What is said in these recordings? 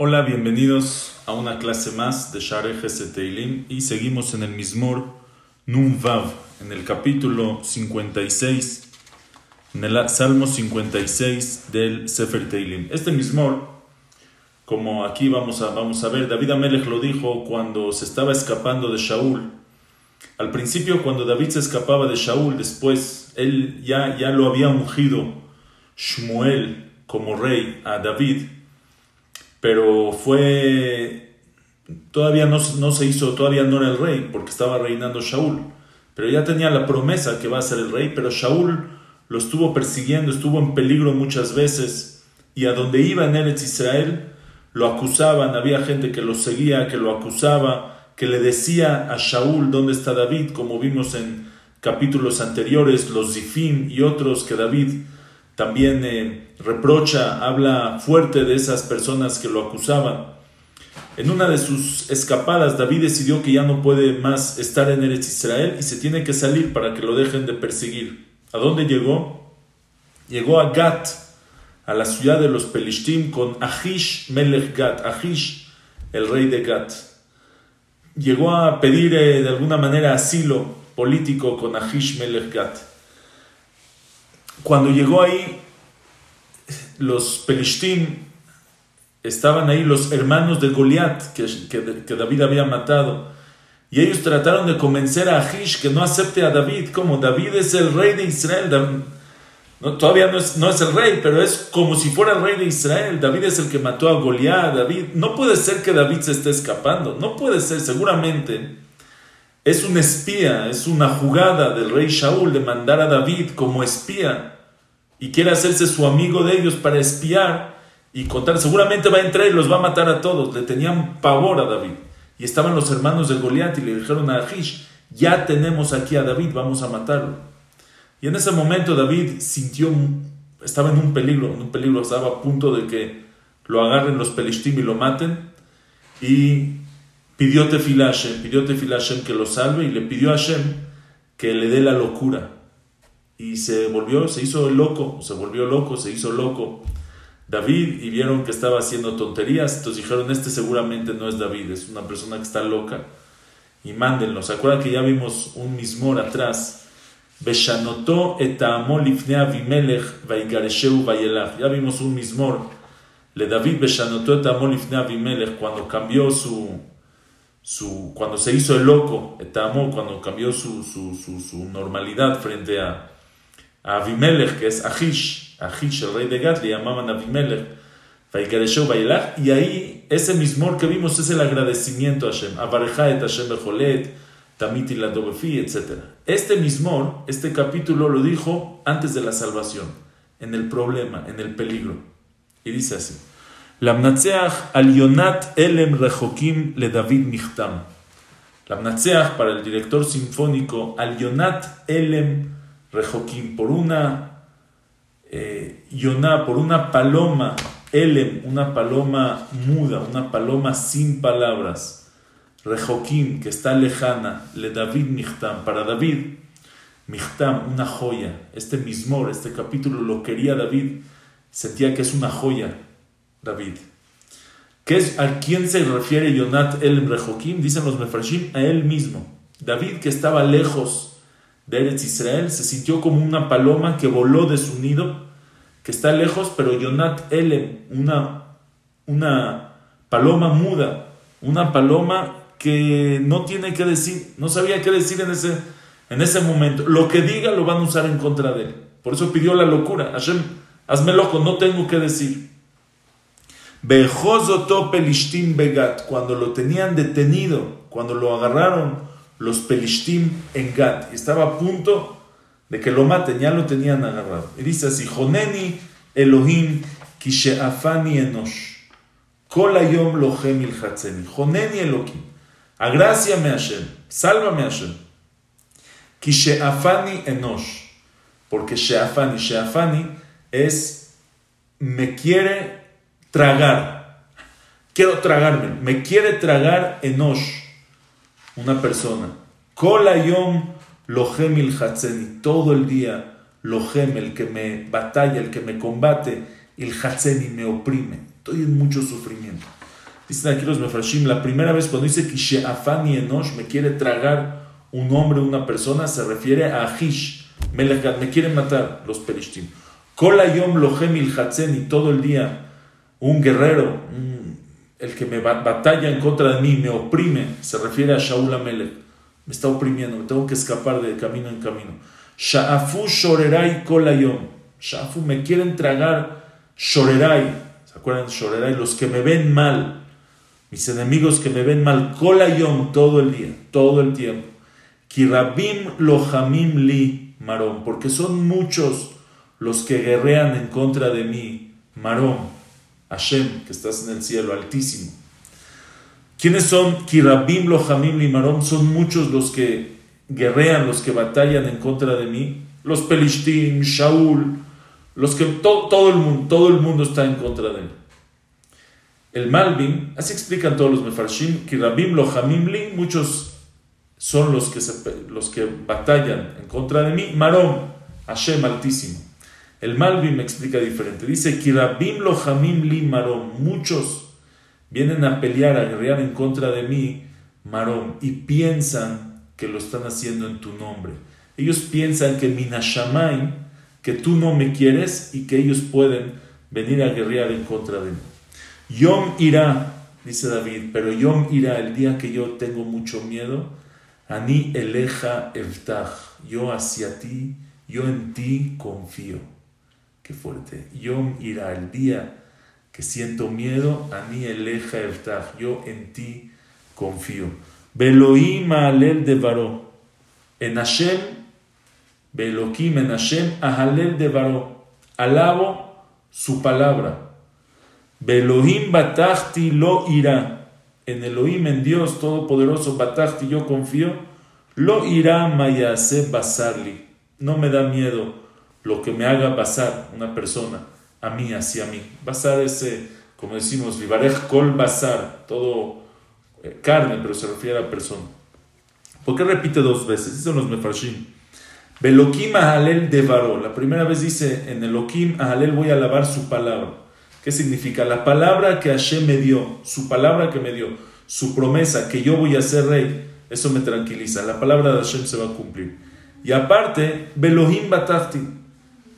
Hola, bienvenidos a una clase más de Share Teilim y seguimos en el Mismor Nun Vav, en el capítulo 56, en el Salmo 56 del Sefer Teilim. Este Mismor, como aquí vamos a, vamos a ver, David Amelech lo dijo cuando se estaba escapando de Shaul. Al principio, cuando David se escapaba de Shaul, después él ya, ya lo había ungido Shmuel como rey a David pero fue, todavía no, no, se hizo, todavía no era el rey, porque estaba reinando Shaul, pero ya tenía la promesa que va a ser el rey, pero Shaul lo estuvo persiguiendo, estuvo en peligro muchas veces, y a donde iba en Eretz Israel, lo acusaban, había gente que lo seguía, que lo acusaba, que le decía a Shaul dónde está David, como vimos en capítulos anteriores, los Zifim y otros que David también eh, reprocha, habla fuerte de esas personas que lo acusaban. En una de sus escapadas, David decidió que ya no puede más estar en Eretz Israel y se tiene que salir para que lo dejen de perseguir. ¿A dónde llegó? Llegó a Gat, a la ciudad de los Pelishtim, con Ahish Melech Gat, Ahish, el rey de Gat. Llegó a pedir eh, de alguna manera asilo político con Ahish Melech Gat. Cuando llegó ahí, los Pelishtim estaban ahí, los hermanos de Goliat, que, que, David había matado. Y ellos trataron de convencer a Ahish que no acepte a David, como David es el rey de Israel. no, todavía no es, no es el rey, pero es como si fuera el rey de Israel. David es el que mató a Goliat. David, no puede ser que David se esté escapando. No puede ser, seguramente es un espía, es una jugada del rey Shaul de mandar a David como espía y quiere hacerse su amigo de ellos para espiar y contar. Seguramente va a entrar y los va a matar a todos. Le tenían pavor a David. Y estaban los hermanos de Goliat y le dijeron a Ahish, ya tenemos aquí a David, vamos a matarlo. Y en ese momento David sintió, estaba en un peligro, en un peligro, estaba a punto de que lo agarren los pelishtim y lo maten. Y pidió Tefilá a Hashem, pidió Tefilá a Hashem que lo salve y le pidió a Hashem que le dé la locura. Y se volvió, se hizo loco, se volvió loco, se hizo loco David y vieron que estaba haciendo tonterías, entonces dijeron, este seguramente no es David, es una persona que está loca y mándenlo. ¿Se acuerdan que ya vimos un mismor atrás? Ya vimos un mismor. Le David cuando cambió su, cuando se hizo el loco, cuando cambió su, su, normalidad frente a, a, Abimelech, que es Ahish, Ahish, el rey de Gat, le llamaban Abimelech, y ahí ese mismo que vimos es el agradecimiento a Hashem, et Hashem Bejolet, Tamiti la etc. Este mismo, este capítulo lo dijo antes de la salvación, en el problema, en el peligro. Y dice así. Lamnatseach al Yonat Elem Rejokim le David Michtam. Lamnatseach para el director sinfónico al Yonat Elem Rejokim por una eh, por una paloma Elem, una paloma muda, una paloma sin palabras. Rejokim, que está lejana, le David Michtam, para David, Michtam, una joya. Este mismor, este capítulo lo quería David, sentía que es una joya David. ¿Qué es, ¿A quién se refiere Yonat el Rejokim? Dicen los Mefarshim, a él mismo. David, que estaba lejos de Eretz Israel, se sintió como una paloma que voló de su nido, que está lejos, pero Yonat Elem, una, una paloma muda, una paloma que no tiene que decir, no sabía qué decir en ese, en ese momento. Lo que diga lo van a usar en contra de él. Por eso pidió la locura. Hashem, hazme loco, no tengo que decir. Bejozoto pelishtim begat, cuando lo tenían detenido, cuando lo agarraron los pelishtim en Gat, y estaba a punto de que lo maten, ya lo tenían agarrado. Y dice así, Joneni Elohim kisheafani enosh, kolayom lohem ilhatzeni, Joneni Elohim, agraciame Hashem, sálvame Hashem, kisheafani enosh, porque sheafani, sheafani es, me quiere tragar. Quiero tragarme. Me quiere tragar Enosh, una persona. Kolayom lohem il hatzeni. Todo el día lohem, el que me batalla, el que me combate, il hatzeni me oprime. Estoy en mucho sufrimiento. Dicen aquí los Mefarshim, la primera vez cuando dice Kishe Afani Enosh me quiere tragar un hombre, una persona, se refiere a Ahish, me quieren matar los Perishtim. Kolayom Lohem Ilhatzen y todo el día un guerrero, el que me batalla en contra de mí, me oprime, se refiere a Shaul Amelech. Me está oprimiendo, me tengo que escapar de camino en camino. Sha'afu Shorerai Kolayom. Sha'afu me quieren tragar Shorerai. ¿Se acuerdan Shorerai? Los que me ven mal. Mis enemigos que me ven mal. Kolayom todo el día, todo el tiempo. Kirabim Lohamim Li Marom. Porque son muchos los que guerrean en contra de mí. Marom. Hashem, que estás en el cielo altísimo. ¿Quiénes son Kirabim, Lohamim, Limarom? Son muchos los que guerrean, los que batallan en contra de mí. Los Pelishtim, Shaul, los que todo, el mundo, todo el mundo está en contra de mí. El Malvin, así explican todos los Mefarshim, Kirabim, Lohamim, Li, muchos son los que, los que batallan en contra de mí. Marom, Hashem altísimo. El Malvin me explica diferente. Dice, Kirabim lo jamim li marom. Muchos vienen a pelear, a guerrear en contra de mí, marom, y piensan que lo están haciendo en tu nombre. Ellos piensan que minashamay, que tú no me quieres y que ellos pueden venir a guerrear en contra de mí. Yom irá, dice David, pero Yom irá el día que yo tengo mucho miedo. Ani eleja eftach, yo hacia ti, yo en ti confío. Qué fuerte. Yom irá el día que siento miedo, a mí eleja eftach, yo en ti confío. Beloim alel de varo. En Hashem, Belokim en Hashem, ahalel de varo. Alabo su palabra. Belohim batachti lo irá. En Elohim, en Dios Todopoderoso, batachti yo confío. Lo irá mayase basarli. No me da miedo lo que me haga pasar una persona a mí hacia mí. Basar ese, como decimos, vivarej kol basar, todo eh, carne, pero se refiere a persona. ¿Por qué repite dos veces? Dicen los mefarshim. Belokim ahalel devaro. La primera vez dice en Elokim ahalel voy a alabar su palabra. ¿Qué significa? La palabra que Hashem me dio, su palabra que me dio, su promesa que yo voy a ser rey, eso me tranquiliza. La palabra de Hashem se va a cumplir. Y aparte, Belohim batafti,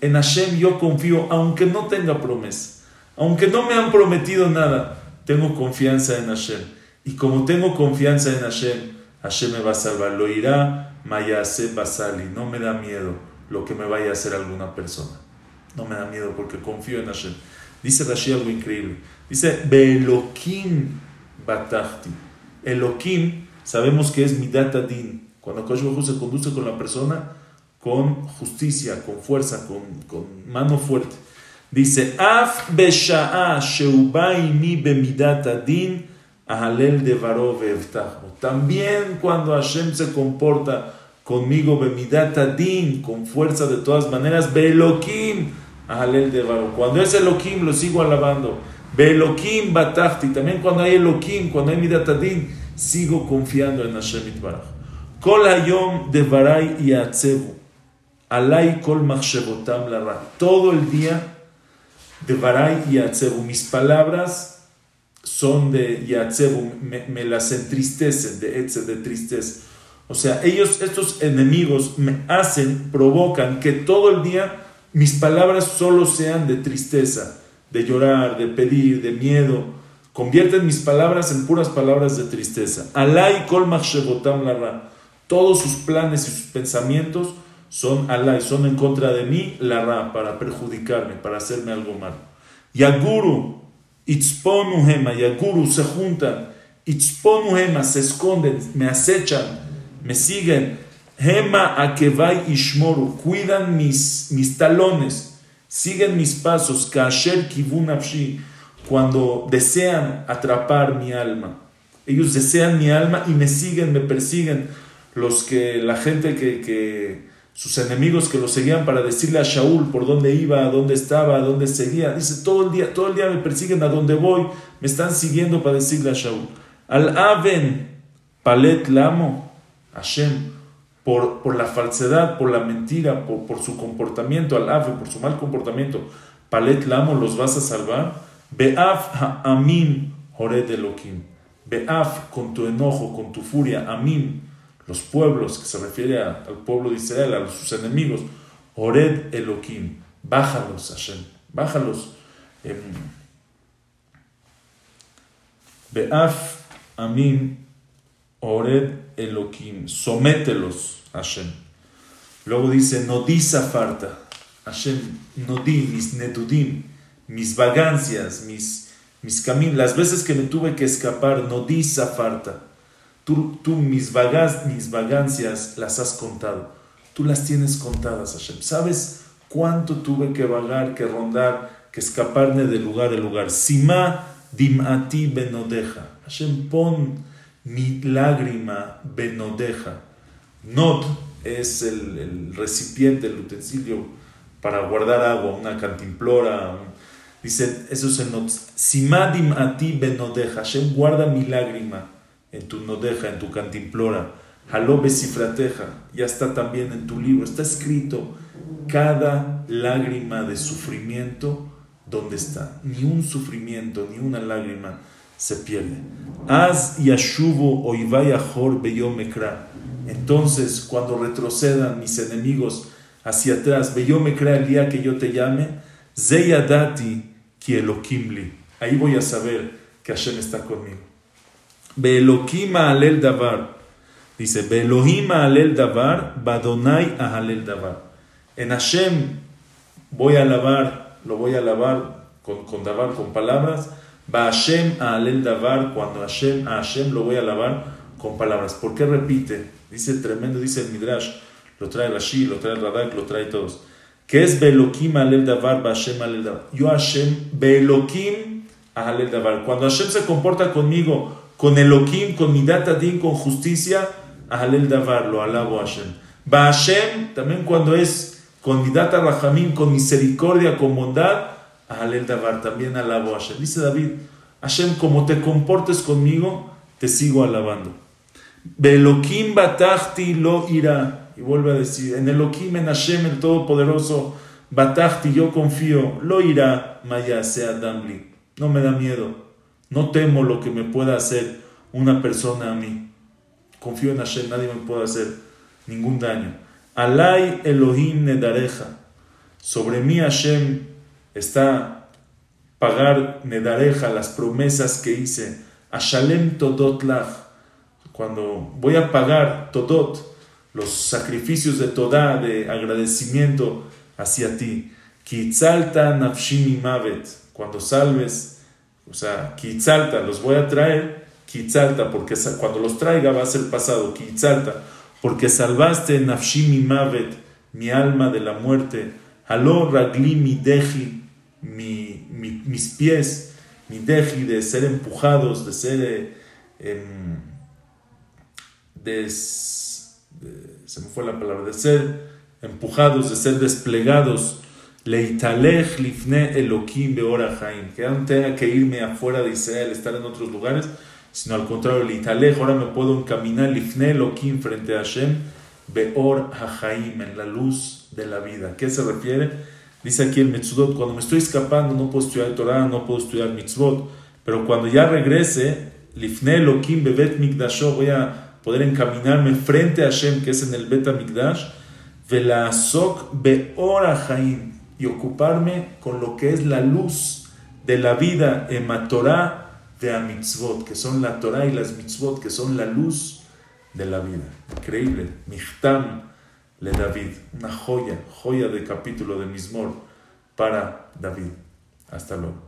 en Hashem yo confío, aunque no tenga promesa, aunque no me han prometido nada, tengo confianza en Hashem. Y como tengo confianza en Hashem, Hashem me va a salvar. Lo irá Mayase Basali. No me da miedo lo que me vaya a hacer alguna persona. No me da miedo porque confío en Hashem. Dice Rashi algo increíble. Dice, Belokim Batachti. Elokim, sabemos que es Midat Adin. Cuando Kosh se conduce con la persona, con justicia, con fuerza, con, con mano fuerte. Dice, Af besha'a sheubaini bemidat adin ahalel devaro También cuando Hashem se comporta conmigo bemidat adin, con fuerza de todas maneras, belokim ahalel devaro. Cuando es Elokim lo sigo alabando. Belokim batachti. También cuando hay Elokim, cuando hay midat adin, sigo confiando en Hashem itbarach. Kol hayom devarai yatzevu. Alay kol machshebotam la Todo el día de Baray y Atzebu. Mis palabras son de Yatzebu, me, las entristecen, de Etze, de tristeza. O sea, ellos, estos enemigos, me hacen, provocan que todo el día mis palabras solo sean de tristeza, de llorar, de pedir, de miedo. Convierten mis palabras en puras palabras de tristeza. Alay kol machshebotam la Todos sus planes y sus pensamientos son Allah y son en contra de mí, la Ra, para perjudicarme, para hacerme algo mal. Yaguru, Itzponu Hema, Yaguru se juntan, Itzponu Hema se esconden, me acechan, me siguen. Hema Akevai Ishmoru, cuidan mis, mis talones, siguen mis pasos, Kasher Kivun cuando desean atrapar mi alma. Ellos desean mi alma y me siguen, me persiguen. Los que, la gente que, que sus enemigos que lo seguían para decirle a Shaul por dónde iba, dónde estaba, dónde seguía. Dice, todo el día, todo el día me persiguen a dónde voy, me están siguiendo para decirle a Shaul. Al Aven, Palet Lamo, Hashem, por, por la falsedad, por la mentira, por, por su comportamiento, al Aven, por su mal comportamiento, Palet Lamo, los vas a salvar. Beaf Amin, Hored Elohim. Beaf, con tu enojo, con tu furia, Amim, los pueblos, que se refiere al pueblo de Israel, a sus enemigos, Hored Elohim, bájalos, Hashem, bájalos. Beaf, Amim, Hored Elohim, somételos, Hashem. Luego dice, no di farta, Hashem, no di mis netudim, mis vagancias, mis mis caminos, las veces que me tuve que escapar, no di zafarta. Tú, tú mis, vagas, mis vagancias las has contado. Tú las tienes contadas, Hashem. ¿Sabes cuánto tuve que vagar, que rondar, que escaparme de lugar en lugar? Sima dimati benodeja. Hashem, pon mi lágrima benodeja. Nod es el, recipiente, el utensilio para guardar agua, una cantimplora, Dice, eso es el Simadim a ti benodeja. Hashem guarda mi lágrima en tu nodeja, en tu cantimplora. Halobe cifrateja. Ya está también en tu libro. Está escrito cada lágrima de sufrimiento donde está. Ni un sufrimiento, ni una lágrima se pierde. Az yashuvo oivayahor beyomekra. Entonces, cuando retrocedan mis enemigos hacia atrás, beyomekra el día que yo te llame, zeyadati Elohim Ahí voy a saber que Hashem está conmigo. Beelohim alel davar. Dice, Beelohim alel davar, badonai ahalel davar. En Hashem voy a alabar, lo voy a alabar con, con davar, con palabras. Hashem alel davar, cuando Hashem, a Hashem lo voy a alabar con palabras. ¿Por qué repite? Dice tremendo, dice el Midrash, lo trae Rashi, lo trae Radak, lo trae todos que es Belokim Alel Davar, Bashem Alel Davar. Yo Hashem, Belokim Alel Davar. Cuando Hashem se comporta conmigo, con Elokim, con mi din, con justicia, Alel Davar, lo alabo Hashem. Hashem, también cuando es con mi data Rahamim, con misericordia, con bondad, Alel Davar, también alabo a Hashem. Dice David, Hashem, como te comportes conmigo, te sigo alabando. Belokim Batachti lo irá. Y vuelve a decir, en Elohim, en Hashem, el Todopoderoso, Batachti, yo confío, lo irá, Maya sea Damli. No me da miedo, no temo lo que me pueda hacer una persona a mí. Confío en Hashem, nadie me puede hacer ningún daño. Alay Elohim Nedareja. Sobre mí Hashem está pagar Nedareja, las promesas que hice. Ashalem Todot Lach. Cuando voy a pagar Todot, los sacrificios de toda, de agradecimiento hacia ti. Kitzalta nafshimi mavet, cuando salves, o sea, Kitzalta, los voy a traer, Kitzalta, porque cuando los traiga va a ser pasado, Kitzalta, porque salvaste nafshimi mavet, mi alma de la muerte, halo ragli mi deji, mi, mis pies, mi deji de ser empujados, de ser... Eh, em, se me fue la palabra, de ser empujados, de ser desplegados, leitalech lifne elokim beora que ya no tenga que irme afuera de Israel, estar en otros lugares, sino al contrario, leitalech, ahora me puedo encaminar lifne elokim frente a Hashem, beor hajaim, en la luz de la vida. ¿Qué se refiere? Dice aquí el Metzudot, cuando me estoy escapando no puedo estudiar Torah, no puedo estudiar mitzvot, pero cuando ya regrese, lifne elokim bebet mikdasho, voy a poder encaminarme frente a Hashem, que es en el Bet Mikdash, Velasok Beora Jaim, y ocuparme con lo que es la luz de la vida, Ematorá de Amitzvot, que son la Torah y las Mitzvot, que son la luz de la vida. Increíble. Michtam le David, una joya, joya de capítulo de Mismor para David. Hasta luego.